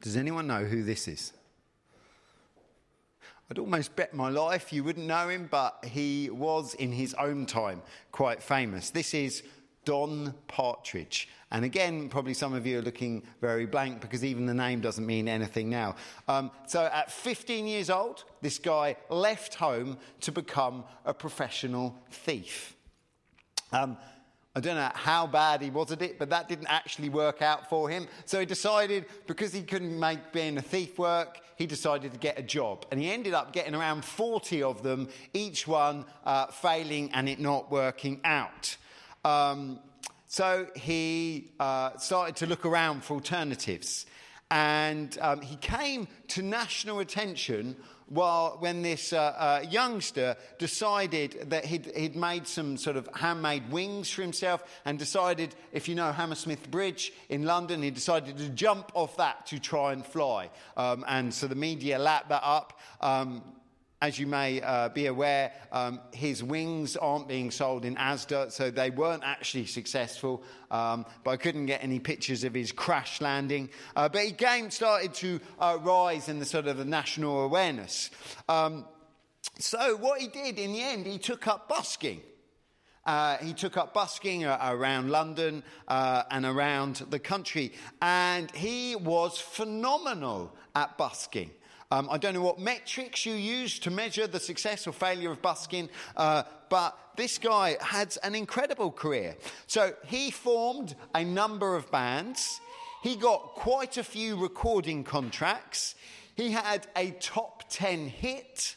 Does anyone know who this is? I'd almost bet my life you wouldn't know him, but he was in his own time quite famous. This is Don Partridge. And again, probably some of you are looking very blank because even the name doesn't mean anything now. Um, so at 15 years old, this guy left home to become a professional thief. Um, I don't know how bad he was at it, but that didn't actually work out for him. So he decided, because he couldn't make being a thief work, he decided to get a job. And he ended up getting around 40 of them, each one uh, failing and it not working out. Um, so he uh, started to look around for alternatives. And um, he came to national attention while, when this uh, uh, youngster decided that he'd, he'd, made some sort of handmade wings for himself and decided, if you know Hammersmith Bridge in London, he decided to jump off that to try and fly. Um, and so the media lapped that up. Um, as you may uh, be aware, um, his wings aren't being sold in Asda, so they weren't actually successful. Um, but I couldn't get any pictures of his crash landing. Uh, but he game started to uh, rise in the sort of the national awareness. Um, so what he did in the end, he took up busking. Uh, he took up busking uh, around London uh, and around the country, and he was phenomenal at busking. Um, I don't know what metrics you use to measure the success or failure of busking, uh, but this guy had an incredible career. So he formed a number of bands. He got quite a few recording contracts. He had a top 10 hit.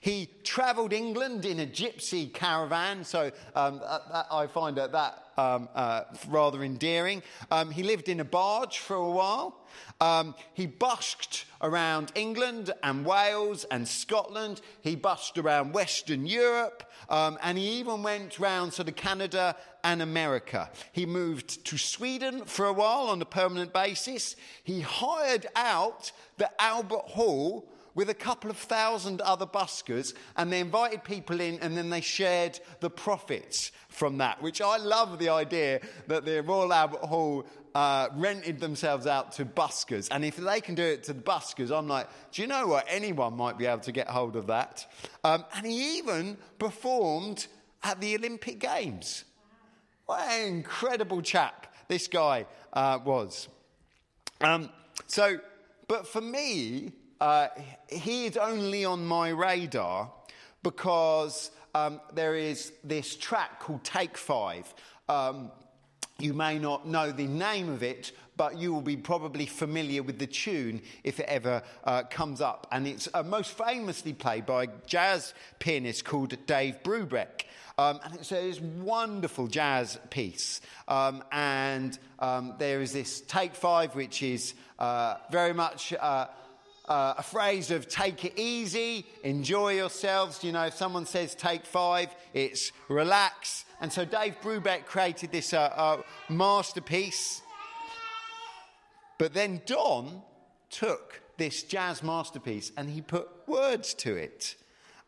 He travelled England in a gypsy caravan, so um, that, I find that, that um, uh, rather endearing. Um, he lived in a barge for a while. Um, he busked around England and Wales and Scotland. He busked around Western Europe. Um, and he even went round sort of Canada and America. He moved to Sweden for a while on a permanent basis. He hired out the Albert Hall with a couple of thousand other buskers, and they invited people in, and then they shared the profits from that. Which I love the idea that the Royal Albert Hall uh, rented themselves out to buskers, and if they can do it to the buskers, I'm like, do you know what? Anyone might be able to get hold of that. Um, and he even performed at the Olympic Games. What an incredible chap this guy uh, was. Um, so, but for me, uh, he is only on my radar because um, there is this track called Take Five. Um, you may not know the name of it, but you will be probably familiar with the tune if it ever uh, comes up. And it's uh, most famously played by a jazz pianist called Dave Brubeck. Um, and it's a wonderful jazz piece. Um, and um, there is this take five, which is uh, very much uh, a phrase of take it easy, enjoy yourselves. You know, if someone says take five, it's relax. And so Dave Brubeck created this uh, uh, masterpiece. But then Don took this jazz masterpiece and he put words to it.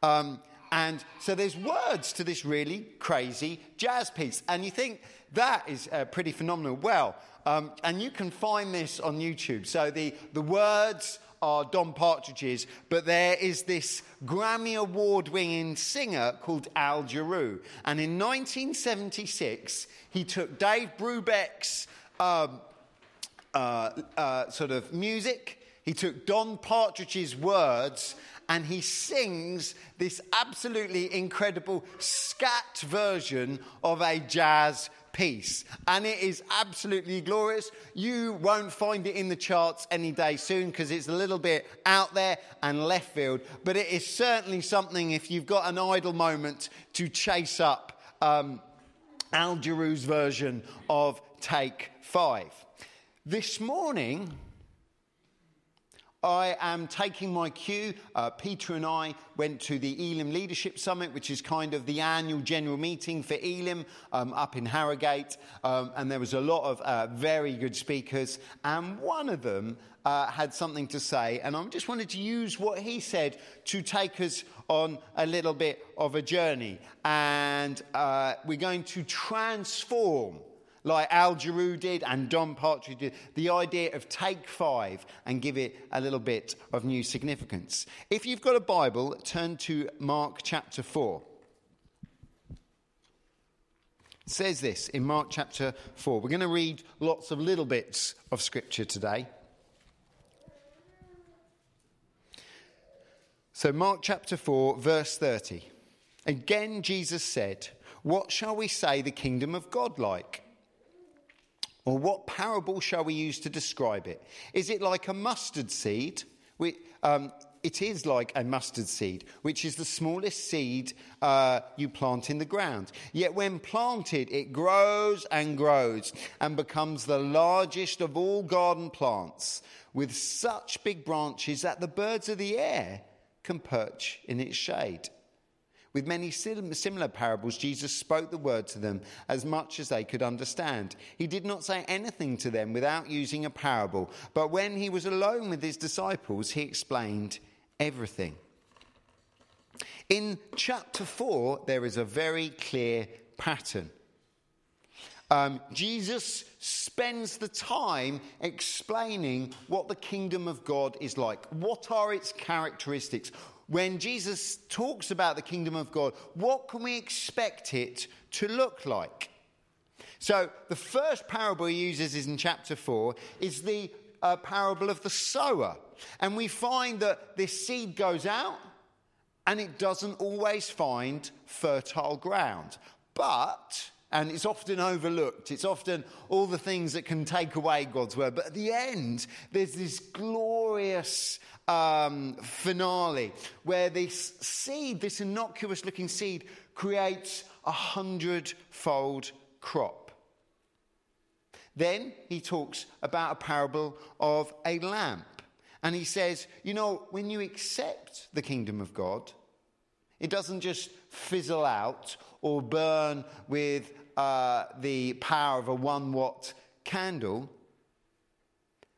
Um, and so there's words to this really crazy jazz piece. And you think that is uh, pretty phenomenal. Well, um, and you can find this on YouTube. So the, the words are Don Partridge's, but there is this Grammy Award winning singer called Al Jarreau. And in 1976, he took Dave Brubeck's um, uh, uh, sort of music, he took Don Partridge's words, and he sings this absolutely incredible scat version of a jazz piece. And it is absolutely glorious. You won't find it in the charts any day soon because it's a little bit out there and left field. But it is certainly something if you've got an idle moment to chase up um, Al Jarreau's version of Take Five. This morning, I am taking my cue. Uh, Peter and I went to the Elim Leadership Summit, which is kind of the annual general meeting for Elim um, up in Harrogate. Um, and there was a lot of uh, very good speakers. And one of them uh, had something to say. And I just wanted to use what he said to take us on a little bit of a journey. And uh, we're going to transform like Al Jarreau did and Don Partridge did, the idea of take five and give it a little bit of new significance. If you've got a Bible, turn to Mark chapter 4. It says this in Mark chapter 4. We're going to read lots of little bits of scripture today. So, Mark chapter 4, verse 30. Again, Jesus said, What shall we say the kingdom of God like? Or what parable shall we use to describe it? Is it like a mustard seed? We, um, it is like a mustard seed, which is the smallest seed uh, you plant in the ground. Yet when planted, it grows and grows and becomes the largest of all garden plants, with such big branches that the birds of the air can perch in its shade. With many similar parables, Jesus spoke the word to them as much as they could understand. He did not say anything to them without using a parable, but when he was alone with his disciples, he explained everything. In chapter 4, there is a very clear pattern. Um, Jesus spends the time explaining what the kingdom of God is like. What are its characteristics? When Jesus talks about the kingdom of God, what can we expect it to look like? So, the first parable he uses is in chapter 4 is the uh, parable of the sower. And we find that this seed goes out and it doesn't always find fertile ground. But, and it's often overlooked, it's often all the things that can take away God's word. But at the end, there's this glorious um, finale where this seed, this innocuous looking seed, creates a hundredfold crop. Then he talks about a parable of a lamp. And he says, you know, when you accept the kingdom of God, it doesn't just fizzle out or burn with uh, the power of a one watt candle,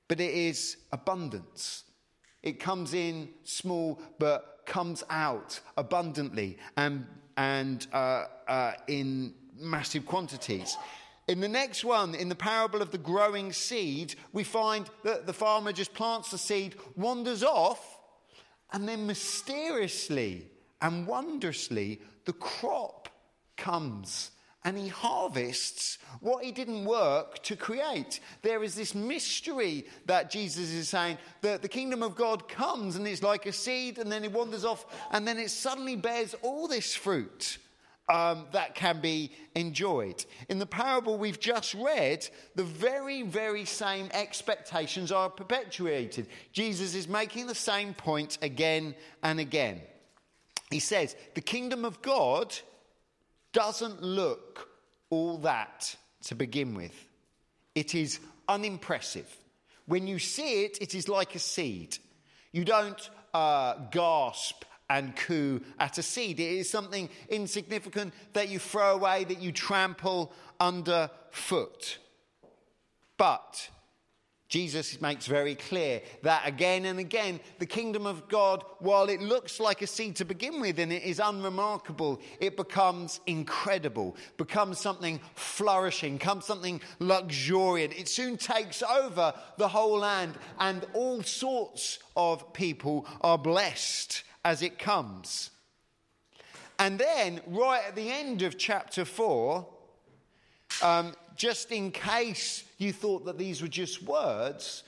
but it is abundance. It comes in small, but comes out abundantly and, and uh, uh, in massive quantities. In the next one, in the parable of the growing seed, we find that the farmer just plants the seed, wanders off, and then mysteriously and wondrously, the crop comes and he harvests what he didn't work to create. There is this mystery that Jesus is saying that the kingdom of God comes and it's like a seed and then it wanders off and then it suddenly bears all this fruit. Um, that can be enjoyed. In the parable we've just read, the very, very same expectations are perpetuated. Jesus is making the same point again and again. He says, The kingdom of God doesn't look all that to begin with. It is unimpressive. When you see it, it is like a seed. You don't uh, gasp and coo at a seed. It is something insignificant that you throw away, that you trample underfoot. But Jesus makes very clear that again and again, the kingdom of God, while it looks like a seed to begin with and it is unremarkable, it becomes incredible, becomes something flourishing, becomes something luxuriant. It soon takes over the whole land, and all sorts of people are blessed as it comes. And then, right at the end of chapter 4, um, just in case you thought that these were just words,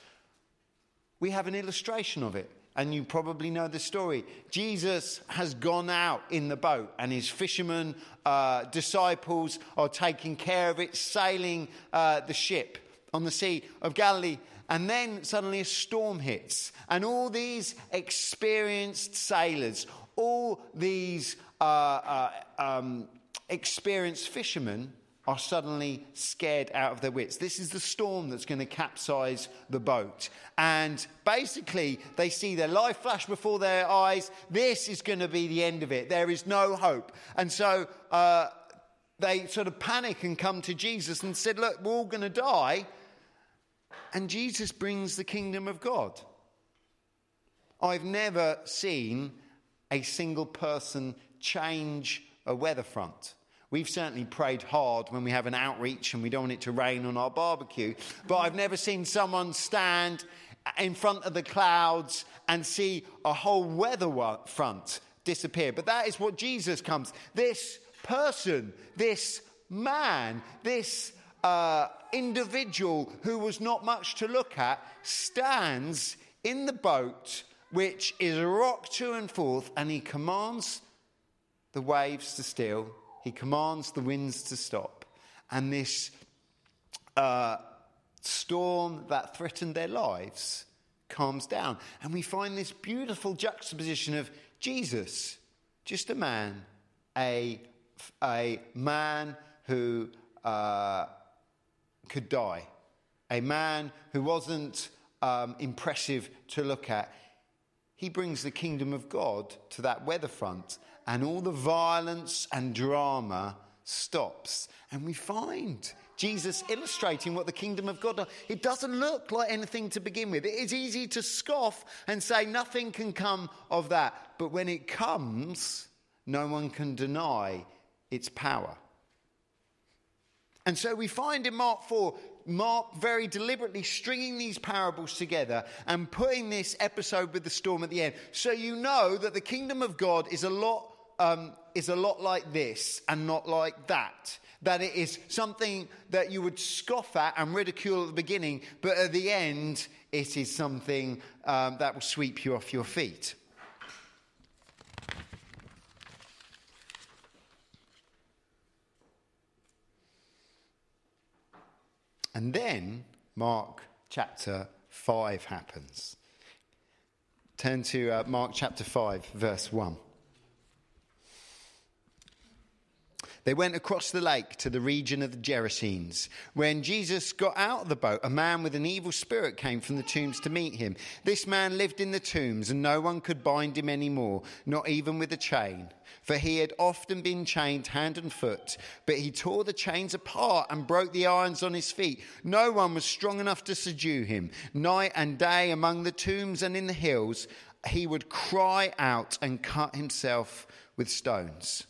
we have an illustration of it. And you probably know the story. Jesus has gone out in the boat, and his fishermen uh, disciples are taking care of it, sailing uh, the ship on the Sea of Galilee. And then suddenly a storm hits, and all these experienced sailors, all these uh, uh um, experienced fishermen, are suddenly scared out of their wits. This is the storm that's going to capsize the boat. And basically, they see their life flash before their eyes. This is going to be the end of it. There is no hope. And so uh, they sort of panic and come to Jesus and said, Look, we're all going to die. And Jesus brings the kingdom of God. I've never seen a single person change a weather front We've certainly prayed hard when we have an outreach and we don't want it to rain on our barbecue, but I've never seen someone stand in front of the clouds and see a whole weather front disappear. But that is what Jesus comes. This person, this man, this uh, individual who was not much to look at, stands in the boat, which is rocked to and forth, and he commands the waves to still he commands the winds to stop. And this uh, storm that threatened their lives calms down. And we find this beautiful juxtaposition of Jesus, just a man, a, a man who uh, could die, a man who wasn't um, impressive to look at. He brings the kingdom of God to that weather front and all the violence and drama stops. And we find Jesus illustrating what the kingdom of God. It doesn't look like anything to begin with. It is easy to scoff and say nothing can come of that. But when it comes, no one can deny its power. And so we find in Mark 4, Mark very deliberately stringing these parables together and putting this episode with the storm at the end. So you know that the kingdom of God is a lot um, is a lot like this and not like that. That it is something that you would scoff at and ridicule at the beginning, but at the end, it is something um, that will sweep you off your feet. And then Mark chapter 5 happens. Turn to uh, Mark chapter 5, verse 1. They went across the lake to the region of the Gerasenes. When Jesus got out of the boat, a man with an evil spirit came from the tombs to meet him. This man lived in the tombs, and no one could bind him anymore, not even with a chain. For he had often been chained hand and foot, but he tore the chains apart and broke the irons on his feet. No one was strong enough to subdue him. Night and day among the tombs and in the hills, he would cry out and cut himself with stones.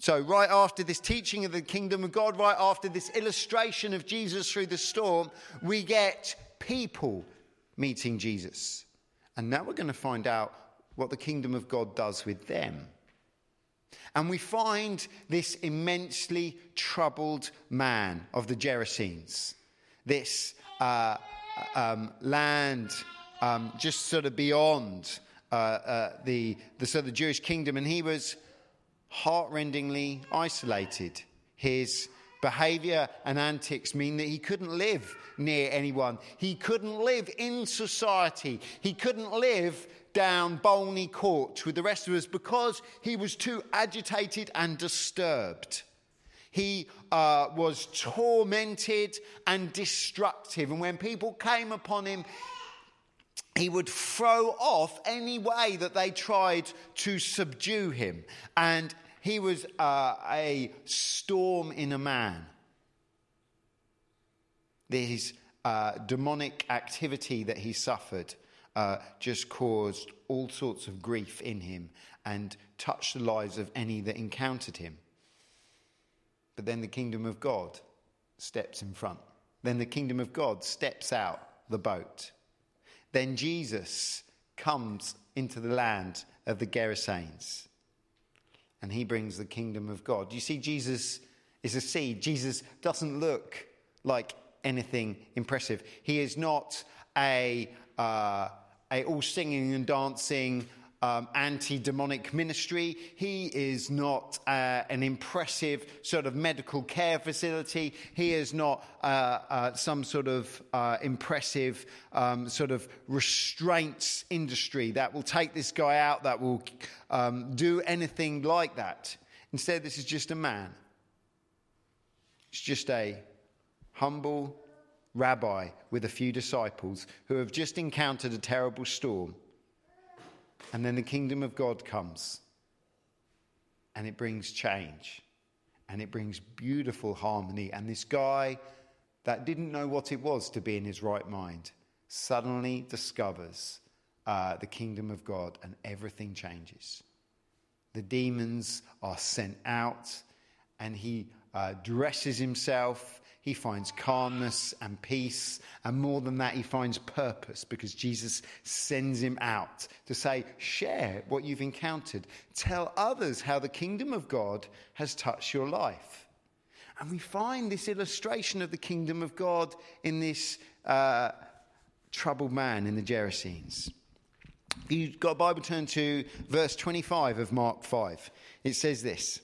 So, right after this teaching of the kingdom of God, right after this illustration of Jesus through the storm, we get people meeting Jesus. And now we're going to find out what the kingdom of God does with them. And we find this immensely troubled man of the Gerasenes, this uh, um, land um, just sort of beyond uh, uh, the, the sort of the Jewish kingdom. And he was heartrendingly isolated. His behavior and antics mean that he couldn't live near anyone. He couldn't live in society. He couldn't live down Bolney Court with the rest of us because he was too agitated and disturbed. He uh, was tormented and destructive. And when people came upon him, he would throw off any way that they tried to subdue him. And he was uh, a storm in a man. His uh, demonic activity that he suffered uh, just caused all sorts of grief in him and touched the lives of any that encountered him. But then the kingdom of God steps in front. Then the kingdom of God steps out the boat then Jesus comes into the land of the Gerasenes and he brings the kingdom of God. You see, Jesus is a seed. Jesus doesn't look like anything impressive. He is not a, uh, a all singing and dancing um, anti demonic ministry. He is not uh, an impressive sort of medical care facility. He is not uh, uh, some sort of uh, impressive um, sort of restraints industry that will take this guy out, that will um, do anything like that. Instead, this is just a man. It's just a humble rabbi with a few disciples who have just encountered a terrible storm and then the kingdom of God comes and it brings change and it brings beautiful harmony. And this guy that didn't know what it was to be in his right mind suddenly discovers uh, the kingdom of God and everything changes. the demons are sent out, and he uh, dresses himself. He finds calmness and peace, and more than that, he finds purpose because Jesus sends him out to say, Share what you've encountered. Tell others how the kingdom of God has touched your life. And we find this illustration of the kingdom of God in this uh, troubled man in the Gerasenes. You've got a Bible, turn to verse 25 of Mark 5. It says this.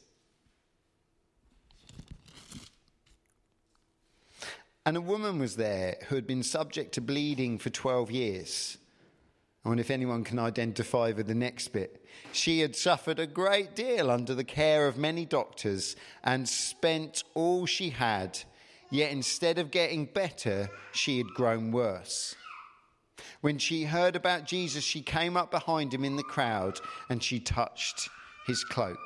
And a woman was there who had been subject to bleeding for 12 years. I wonder if anyone can identify with the next bit. She had suffered a great deal under the care of many doctors and spent all she had, yet instead of getting better, she had grown worse. When she heard about Jesus, she came up behind him in the crowd and she touched his cloak.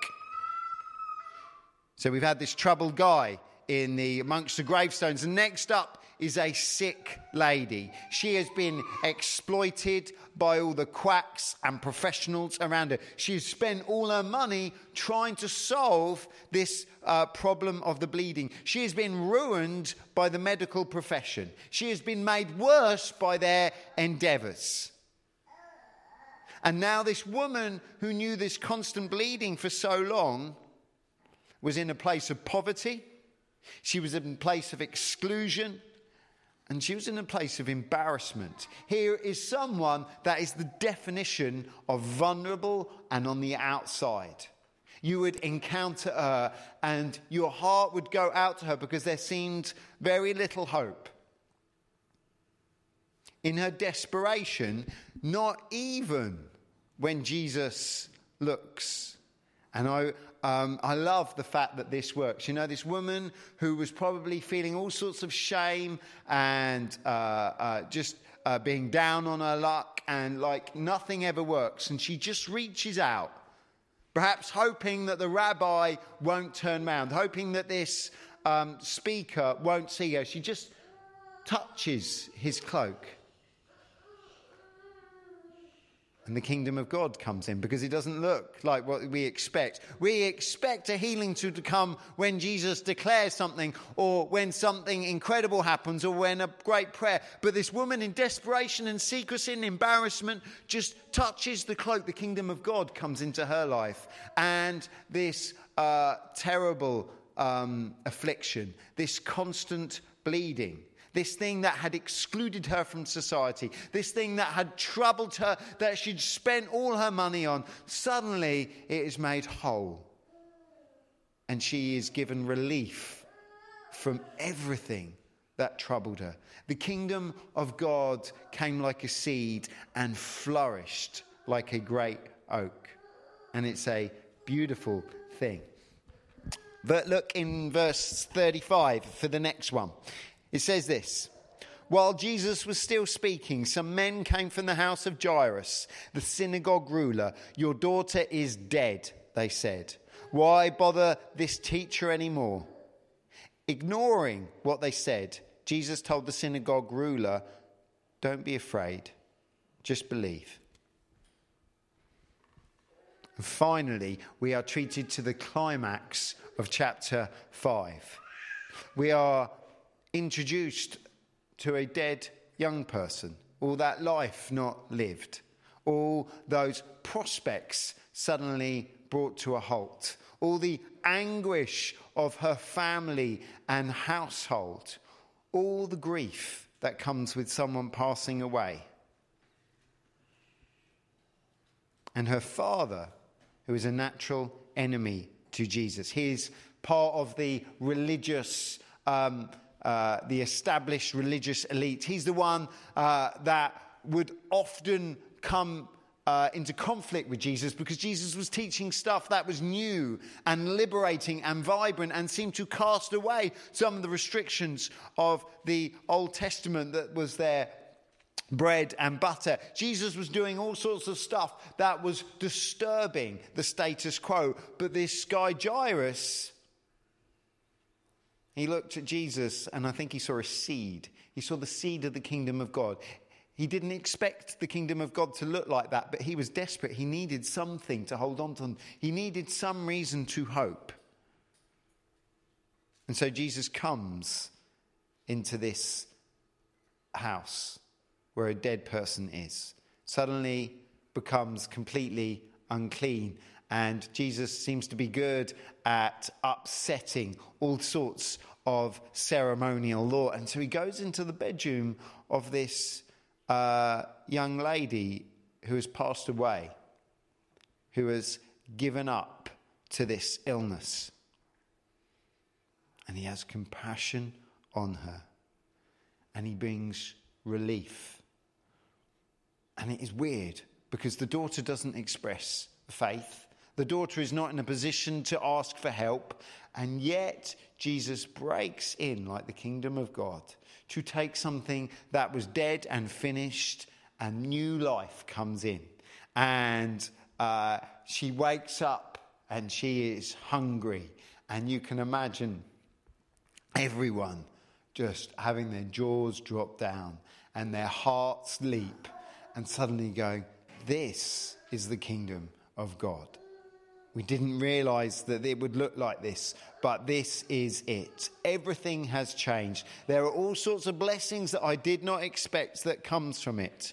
So we've had this troubled guy in the amongst the gravestones. And next up is a sick lady. She has been exploited by all the quacks and professionals around her. She has spent all her money trying to solve this uh, problem of the bleeding. She has been ruined by the medical profession. She has been made worse by their endeavors. And now, this woman who knew this constant bleeding for so long was in a place of poverty she was in a place of exclusion and she was in a place of embarrassment. Here is someone that is the definition of vulnerable and on the outside. You would encounter her and your heart would go out to her because there seemed very little hope. In her desperation, not even when Jesus looks. And I, um, I love the fact that this works. You know, this woman who was probably feeling all sorts of shame and uh, uh, just uh, being down on her luck and like nothing ever works. And she just reaches out, perhaps hoping that the rabbi won't turn round, hoping that this um, speaker won't see her. She just touches his cloak. And the kingdom of God comes in because it doesn't look like what we expect. We expect a healing to come when Jesus declares something or when something incredible happens or when a great prayer. But this woman in desperation and secrecy and embarrassment just touches the cloak. The kingdom of God comes into her life. And this uh, terrible um, affliction, this constant bleeding, this thing that had excluded her from society, this thing that had troubled her, that she'd spent all her money on, suddenly it is made whole. And she is given relief from everything that troubled her. The kingdom of God came like a seed and flourished like a great oak. And it's a beautiful thing. But look in verse 35 for the next one. It says this While Jesus was still speaking, some men came from the house of Jairus, the synagogue ruler. Your daughter is dead, they said. Why bother this teacher anymore? Ignoring what they said, Jesus told the synagogue ruler, Don't be afraid, just believe. And finally, we are treated to the climax of chapter 5. We are introduced to a dead young person, all that life not lived, all those prospects suddenly brought to a halt, all the anguish of her family and household, all the grief that comes with someone passing away. And her father, who is a natural enemy to Jesus. He's part of the religious um, uh, the established religious elite. He's the one uh, that would often come uh, into conflict with Jesus because Jesus was teaching stuff that was new and liberating and vibrant and seemed to cast away some of the restrictions of the Old Testament that was their bread and butter. Jesus was doing all sorts of stuff that was disturbing the status quo. But this guy Jairus he looked at Jesus and I think he saw a seed. He saw the seed of the kingdom of God. He didn't expect the kingdom of God to look like that, but he was desperate. He needed something to hold on to. He needed some reason to hope. And so Jesus comes into this house where a dead person is, suddenly becomes completely unclean. And Jesus seems to be good at upsetting all sorts of ceremonial law. And so he goes into the bedroom of this uh, young lady who has passed away, who has given up to this illness. And he has compassion on her. And he brings relief. And it is weird because the daughter doesn't express faith. The daughter is not in a position to ask for help. And yet, Jesus breaks in like the kingdom of God to take something that was dead and finished, and new life comes in. And uh, she wakes up and she is hungry. And you can imagine everyone just having their jaws drop down and their hearts leap and suddenly going, This is the kingdom of God. We didn't realize that it would look like this, but this is it. Everything has changed. There are all sorts of blessings that I did not expect that comes from it.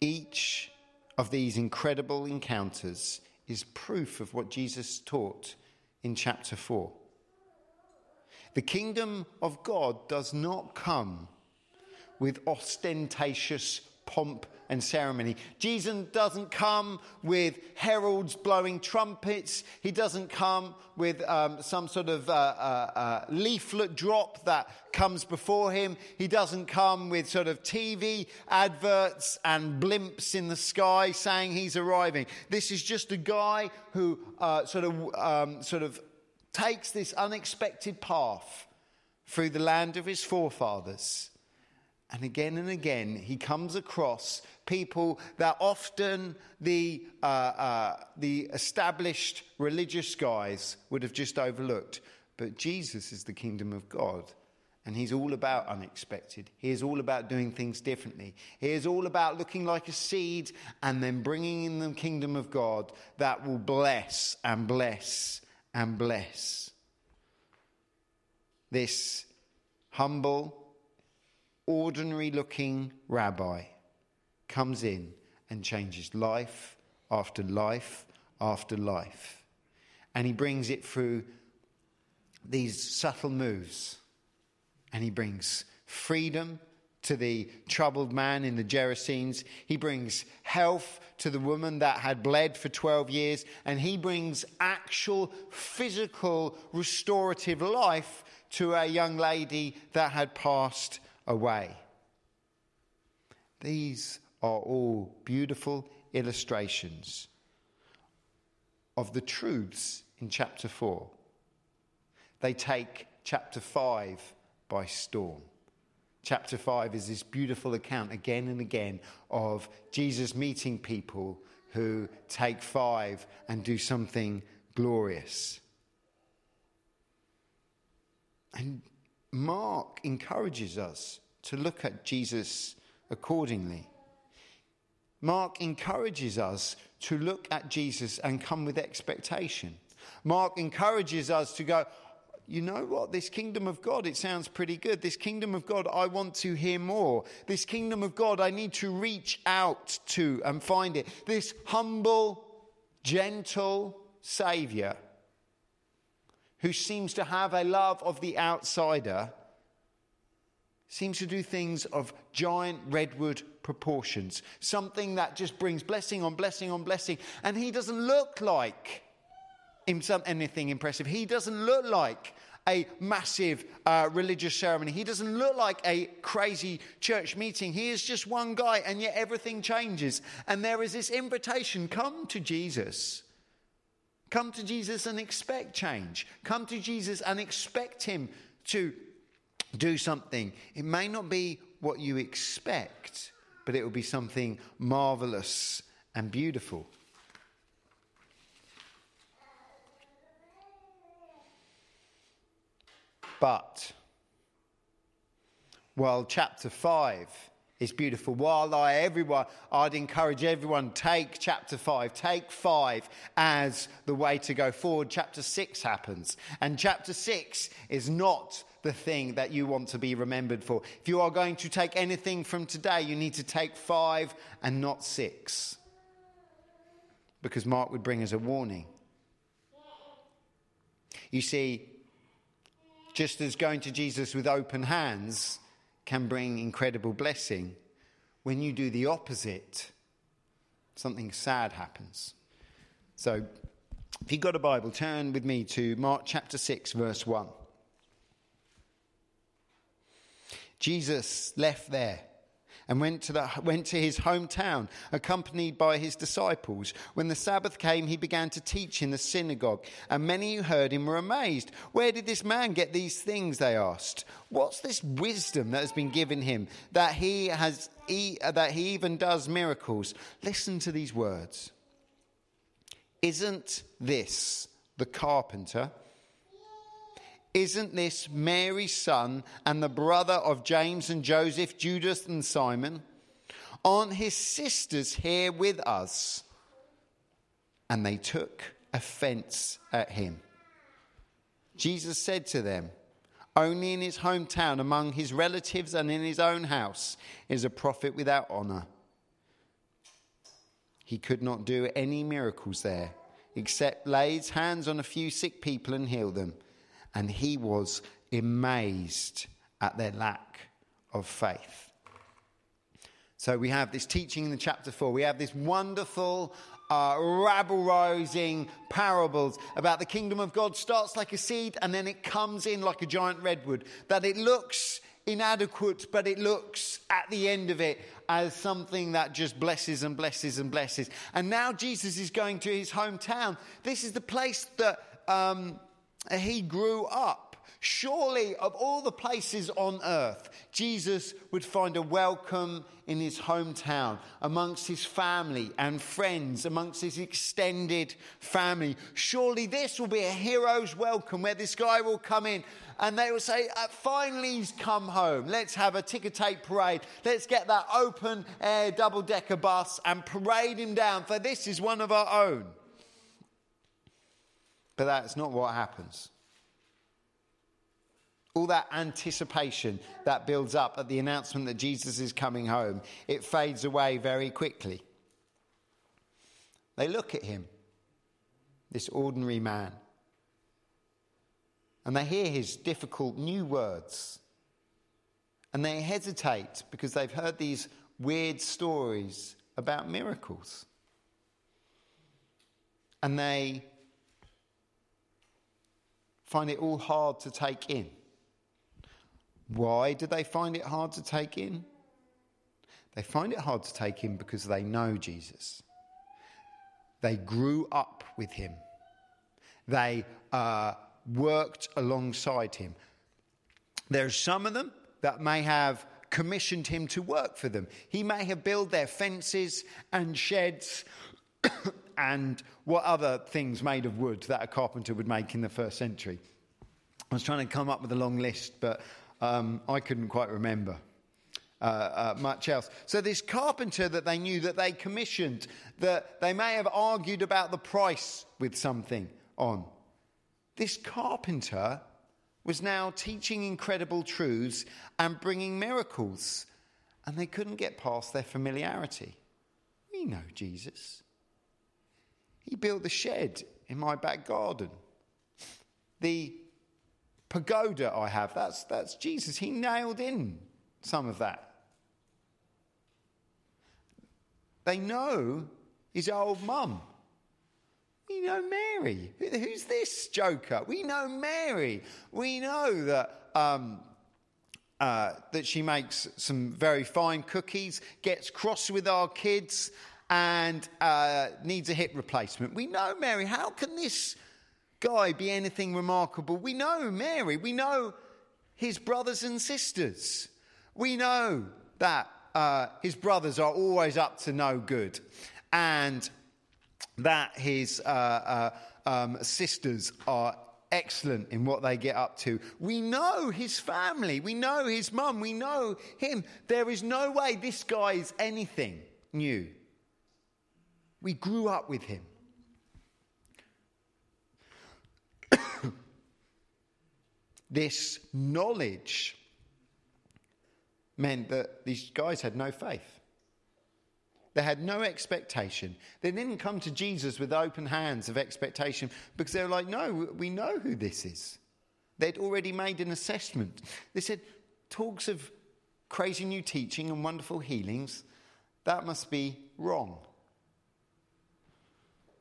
Each of these incredible encounters is proof of what Jesus taught in chapter 4. The kingdom of God does not come with ostentatious pomp and ceremony. Jesus doesn't come with heralds blowing trumpets. He doesn't come with um, some sort of uh, uh, uh, leaflet drop that comes before him. He doesn't come with sort of TV adverts and blimps in the sky saying he's arriving. This is just a guy who uh, sort of um, sort of takes this unexpected path through the land of his forefathers and again and again, he comes across people that often the, uh, uh, the established religious guys would have just overlooked. But Jesus is the kingdom of God. And he's all about unexpected. He is all about doing things differently. He is all about looking like a seed and then bringing in the kingdom of God that will bless and bless and bless. This humble, ordinary looking rabbi comes in and changes life after life after life. And he brings it through these subtle moves. And he brings freedom to the troubled man in the Gerasenes. He brings health to the woman that had bled for 12 years. And he brings actual physical restorative life to a young lady that had passed away. These are all beautiful illustrations of the truths in chapter 4. They take chapter 5 by storm. Chapter 5 is this beautiful account again and again of Jesus meeting people who take five and do something glorious. And Mark encourages us to look at Jesus accordingly. Mark encourages us to look at Jesus and come with expectation. Mark encourages us to go, you know what? This kingdom of God, it sounds pretty good. This kingdom of God, I want to hear more. This kingdom of God, I need to reach out to and find it. This humble, gentle Savior who seems to have a love of the outsider, seems to do things of giant redwood proportions, something that just brings blessing on blessing on blessing. And he doesn't look like anything impressive. He doesn't look like a massive uh, religious ceremony. He doesn't look like a crazy church meeting. He is just one guy, and yet everything changes. And there is this invitation come to Jesus. Come to Jesus and expect change. Come to Jesus and expect Him to do something. It may not be what you expect, but it will be something marvelous and beautiful. But while chapter 5 is beautiful, while I everyone I'd encourage everyone take chapter 5, take 5 as the way to go forward. Chapter 6 happens, and chapter 6 is not the thing that you want to be remembered for. If you are going to take anything from today, you need to take 5 and not 6. Because Mark would bring us a warning. You see, just as going to Jesus with open hands can bring incredible blessing, when you do the opposite, something sad happens. So, if you've got a Bible, turn with me to Mark chapter 6, verse 1. Jesus left there and went to, the, went to his hometown, accompanied by his disciples. When the Sabbath came, he began to teach in the synagogue, and many who heard him were amazed. Where did this man get these things? They asked. What's this wisdom that has been given him that he, has, that he even does miracles? Listen to these words. Isn't this the carpenter? Isn't this Mary's son and the brother of James and Joseph, Judas and Simon? Aren't his sisters here with us? And they took offense at him. Jesus said to them, Only in his hometown, among his relatives, and in his own house is a prophet without honor. He could not do any miracles there, except lay his hands on a few sick people and heal them and he was amazed at their lack of faith. So we have this teaching in the chapter 4. We have this wonderful, uh, rabble rousing parables about the kingdom of God starts like a seed and then it comes in like a giant redwood. That it looks inadequate, but it looks at the end of it as something that just blesses and blesses and blesses. And now Jesus is going to his hometown. This is the place that. Um, he grew up. Surely, of all the places on earth, Jesus would find a welcome in his hometown, amongst his family and friends, amongst his extended family. Surely, this will be a hero's welcome where this guy will come in and they will say, uh, Finally, he's come home. Let's have a ticker tape parade. Let's get that open air double decker bus and parade him down, for this is one of our own. But that's not what happens. All that anticipation that builds up at the announcement that Jesus is coming home, it fades away very quickly. They look at him, this ordinary man, and they hear his difficult new words. And they hesitate because they've heard these weird stories about miracles. And they find it all hard to take in. Why do they find it hard to take in? They find it hard to take in because they know Jesus. They grew up with him. They uh, worked alongside him. There are some of them that may have commissioned him to work for them. He may have built their fences and sheds and what other things made of wood that a carpenter would make in the first century. I was trying to come up with a long list, but um, I couldn't quite remember. Uh, uh, much else. So, this carpenter that they knew that they commissioned, that they may have argued about the price with something on. This carpenter was now teaching incredible truths and bringing miracles, and they couldn't get past their familiarity. We know Jesus. He built the shed in my back garden. The pagoda I have, that's, that's Jesus. He nailed in some of that. They know his old mum. We know Mary. Who's this joker? We know Mary. We know that, um, uh, that she makes some very fine cookies, gets cross with our kids, and uh, needs a hip replacement. We know Mary. How can this guy be anything remarkable? We know Mary. We know his brothers and sisters. We know that uh, his brothers are always up to no good and that his uh, uh, um, sisters are excellent in what they get up to. We know his family, we know his mum, we know him. There is no way this guy is anything new. We grew up with him. this knowledge meant that these guys had no faith. They had no expectation. They didn't come to Jesus with open hands of expectation because they were like, no, we know who this is. They'd already made an assessment. They said, talks of crazy new teaching and wonderful healings, that must be wrong.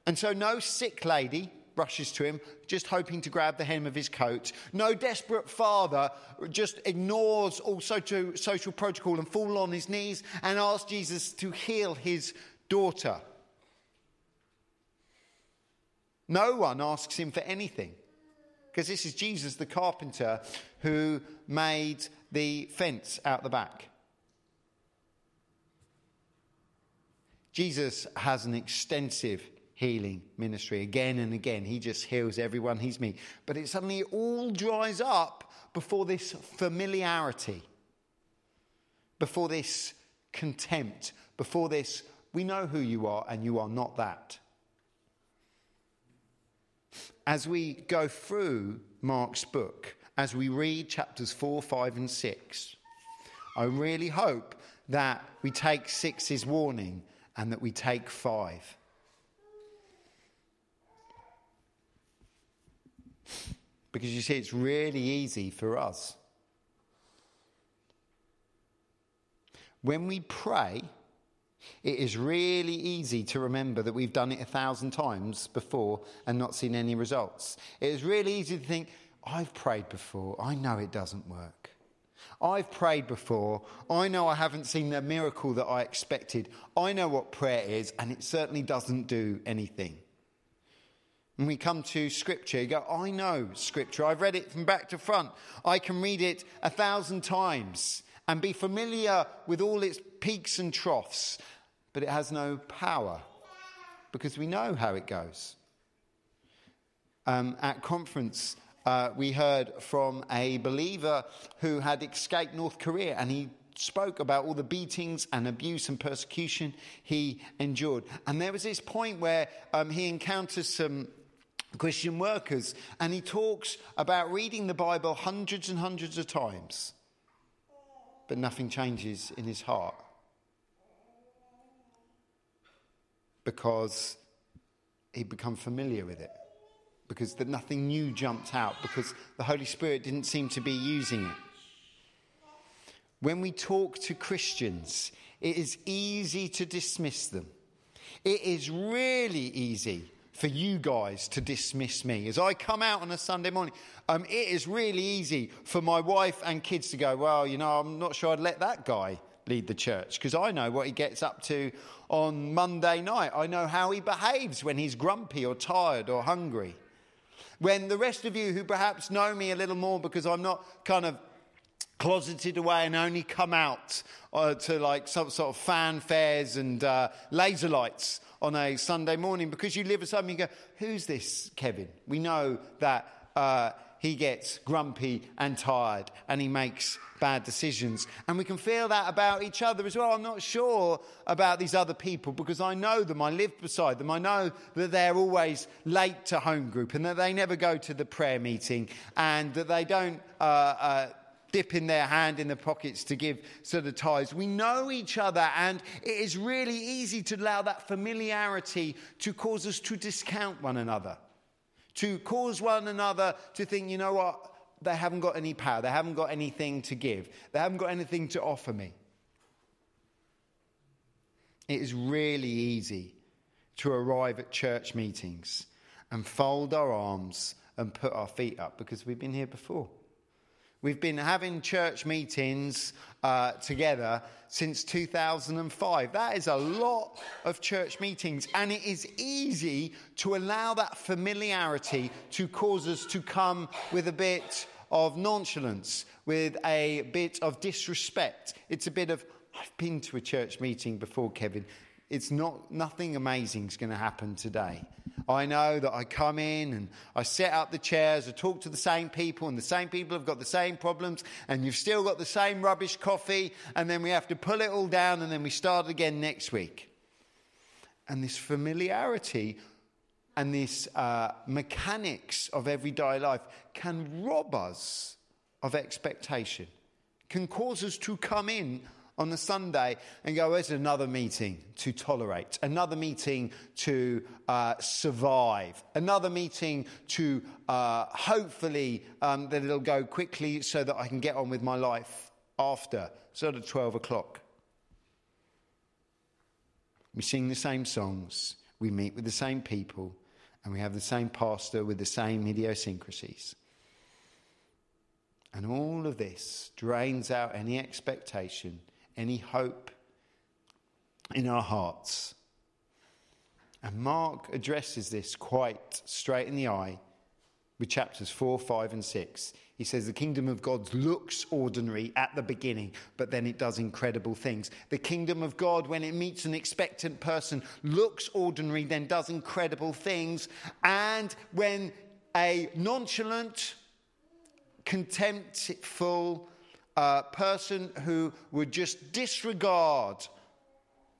And so, no sick lady rushes to him, just hoping to grab the hem of his coat. No desperate father just ignores all social, protocol and falls on his knees and asks Jesus to heal his daughter. No one asks him for anything. Because this is Jesus, the carpenter, who made the fence out the back. Jesus has an extensive healing ministry again and again. He just heals everyone he's meet. But it suddenly all dries up before this familiarity, before this contempt, before this, we know who you are and you are not that. As we go through Mark's book, as we read chapters 4, 5, and 6, I really hope that we take six's warning and that we take five. Because you see, it's really easy for us. When we pray, it is really easy to remember that we've done it a thousand times before and not seen any results. It is really easy to think, I've prayed before, I know it doesn't work. I've prayed before, I know I haven't seen the miracle that I expected. I know what prayer is, and it certainly doesn't do anything. When we come to Scripture, you go, I know Scripture. I've read it from back to front. I can read it a thousand times and be familiar with all its peaks and troughs, but it has no power because we know how it goes. Um, at conference, uh, we heard from a believer who had escaped North Korea and he spoke about all the beatings and abuse and persecution he endured. And there was this point where um, he encounters some Christian workers, and he talks about reading the Bible hundreds and hundreds of times, but nothing changes in his heart. Because he'd become familiar with it, because nothing new jumped out, because the Holy Spirit didn't seem to be using it. When we talk to Christians, it is easy to dismiss them. It is really easy for you guys to dismiss me. As I come out on a Sunday morning, um, it is really easy for my wife and kids to go, Well, you know, I'm not sure I'd let that guy lead the church because I know what he gets up to on Monday night. I know how he behaves when he's grumpy or tired or hungry. When the rest of you who perhaps know me a little more because I'm not kind of closeted away and only come out uh, to like some sort of fanfares and uh, laser lights on a Sunday morning because you live at home you go, Who's this Kevin? We know that uh, he gets grumpy and tired and he makes bad decisions. And we can feel that about each other as well. I'm not sure about these other people because I know them, I live beside them, I know that they're always late to home group and that they never go to the prayer meeting and that they don't. Uh, uh, dipping their hand in the pockets to give sort of tithes. We know each other, and it is really easy to allow that familiarity to cause us to discount one another, to cause one another to think, you know what, they haven't got any power, they haven't got anything to give, they haven't got anything to offer me. It is really easy to arrive at church meetings and fold our arms and put our feet up because we've been here before. We've been having church meetings uh, together since 2005. That is a lot of church meetings, and it is easy to allow that familiarity to cause us to come with a bit of nonchalance, with a bit of disrespect. It's a bit of, I've been to a church meeting before, Kevin. It's not, nothing amazing is going to happen today. I know that I come in and I set up the chairs, I talk to the same people, and the same people have got the same problems, and you've still got the same rubbish coffee, and then we have to pull it all down, and then we start again next week. And this familiarity and this uh, mechanics of everyday life can rob us of expectation, can cause us to come in on a Sunday and go, there's another meeting to tolerate, another meeting to uh, survive, another meeting to uh, hopefully um, that it'll go quickly so that I can get on with my life after, sort of 12 o'clock. We sing the same songs, we meet with the same people, and we have the same pastor with the same idiosyncrasies. And all of this drains out any expectation any hope in our hearts. And Mark addresses this quite straight in the eye with chapters 4, 5, and 6. He says the kingdom of God looks ordinary at the beginning, but then it does incredible things. The kingdom of God, when it meets an expectant person, looks ordinary, then does incredible things. And when a nonchalant, contemptful, a person who would just disregard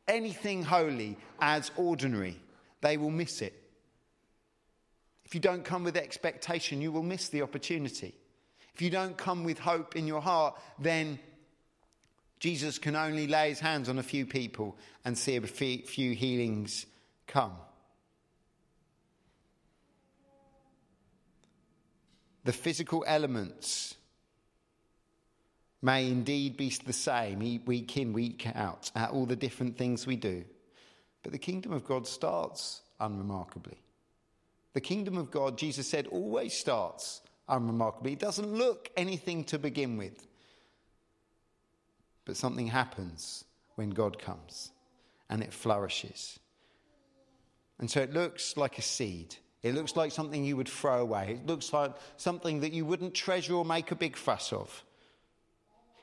anything holy as ordinary, they will miss it. If you don't come with expectation, you will miss the opportunity. If you don't come with hope in your heart, then Jesus can only lay his hands on a few people and see a few healings come. The physical elements may indeed be the same week in, week out, at all the different things we do. But the kingdom of God starts unremarkably. The kingdom of God, Jesus said, always starts unremarkably. It doesn't look anything to begin with. But something happens when God comes and it flourishes. And so it looks like a seed. It looks like something you would throw away. It looks like something that you wouldn't treasure or make a big fuss of.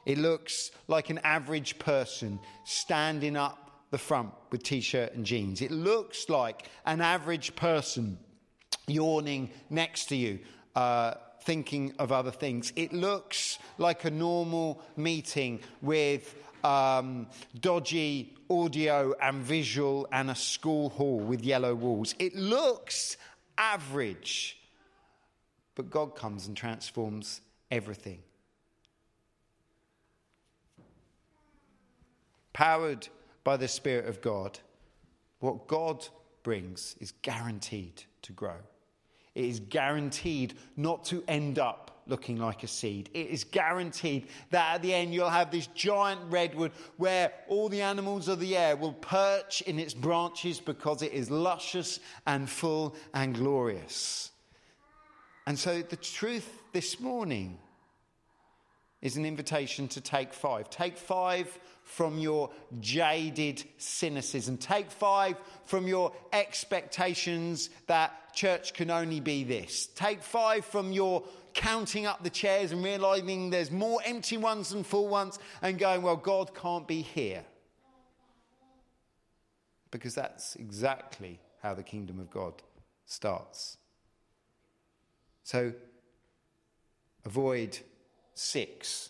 It looks like an average person standing up the front with t shirt and jeans. It looks like an average person yawning next to you. Uh, thinking of other things. It looks like a normal meeting with um, dodgy audio and visual and a school hall with yellow walls. It looks average. But God comes and transforms everything. Powered by the Spirit of God, what God brings is guaranteed to grow. It is guaranteed not to end up looking like a seed. It is guaranteed that at the end you'll have this giant redwood where all the animals of the air will perch in its branches because it is luscious and full and glorious. And so the truth this morning is an invitation to take five. Take five from your jaded cynicism. Take five from your expectations that church can only be this. Take five from your counting up the chairs and realizing there's more empty ones than full ones and going, well, God can't be here. Because that's exactly how the kingdom of God starts. So avoid six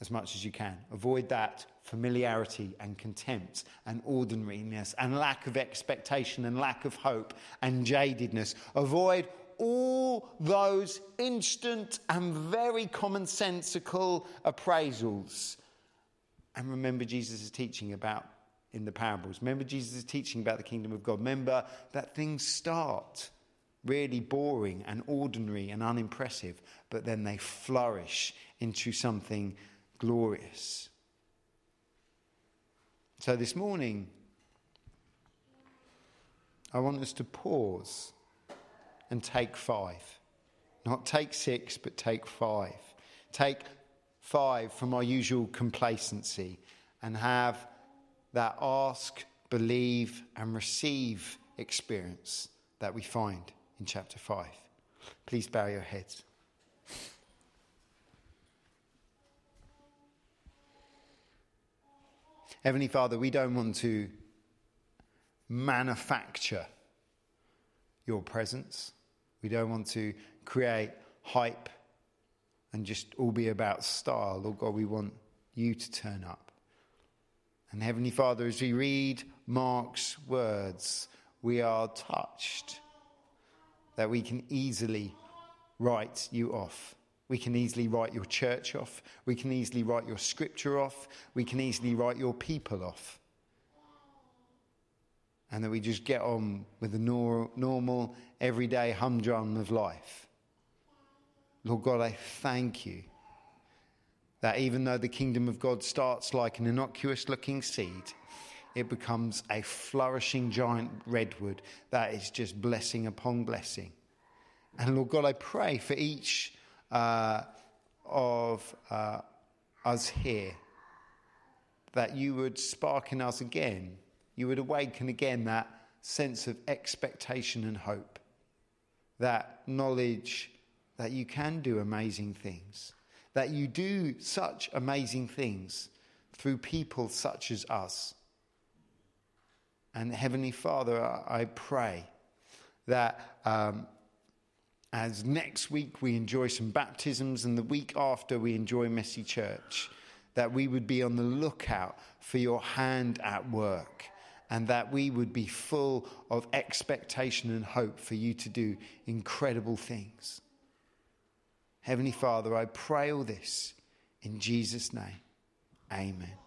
as much as you can. Avoid that familiarity and contempt and ordinariness and lack of expectation and lack of hope and jadedness. Avoid all those instant and very commonsensical appraisals. And remember Jesus' is teaching about in the parables. Remember Jesus' is teaching about the kingdom of God. Remember that things start really boring and ordinary and unimpressive, but then they flourish into something glorious. So this morning, I want us to pause and take five. Not take six, but take five. Take five from our usual complacency and have that ask, believe, and receive experience that we find in chapter 5. Please bow your heads. Heavenly Father, we don't want to manufacture your presence. We don't want to create hype and just all be about style. Lord God, we want you to turn up. And Heavenly Father, as we read Mark's words, we are touched that we can easily write you off. We can easily write your church off. We can easily write your scripture off. We can easily write your people off. And that we just get on with the nor- normal, everyday humdrum of life. Lord God, I thank you that even though the kingdom of God starts like an innocuous looking seed, it becomes a flourishing giant redwood that is just blessing upon blessing. And Lord God, I pray for each uh, of uh, us here that you would spark in us again, you would awaken again that sense of expectation and hope, that knowledge that you can do amazing things, that you do such amazing things through people such as us. And Heavenly Father, I pray that um, as next week we enjoy some baptisms and the week after we enjoy Messy Church, that we would be on the lookout for your hand at work and that we would be full of expectation and hope for you to do incredible things. Heavenly Father, I pray all this in Jesus' name. Amen.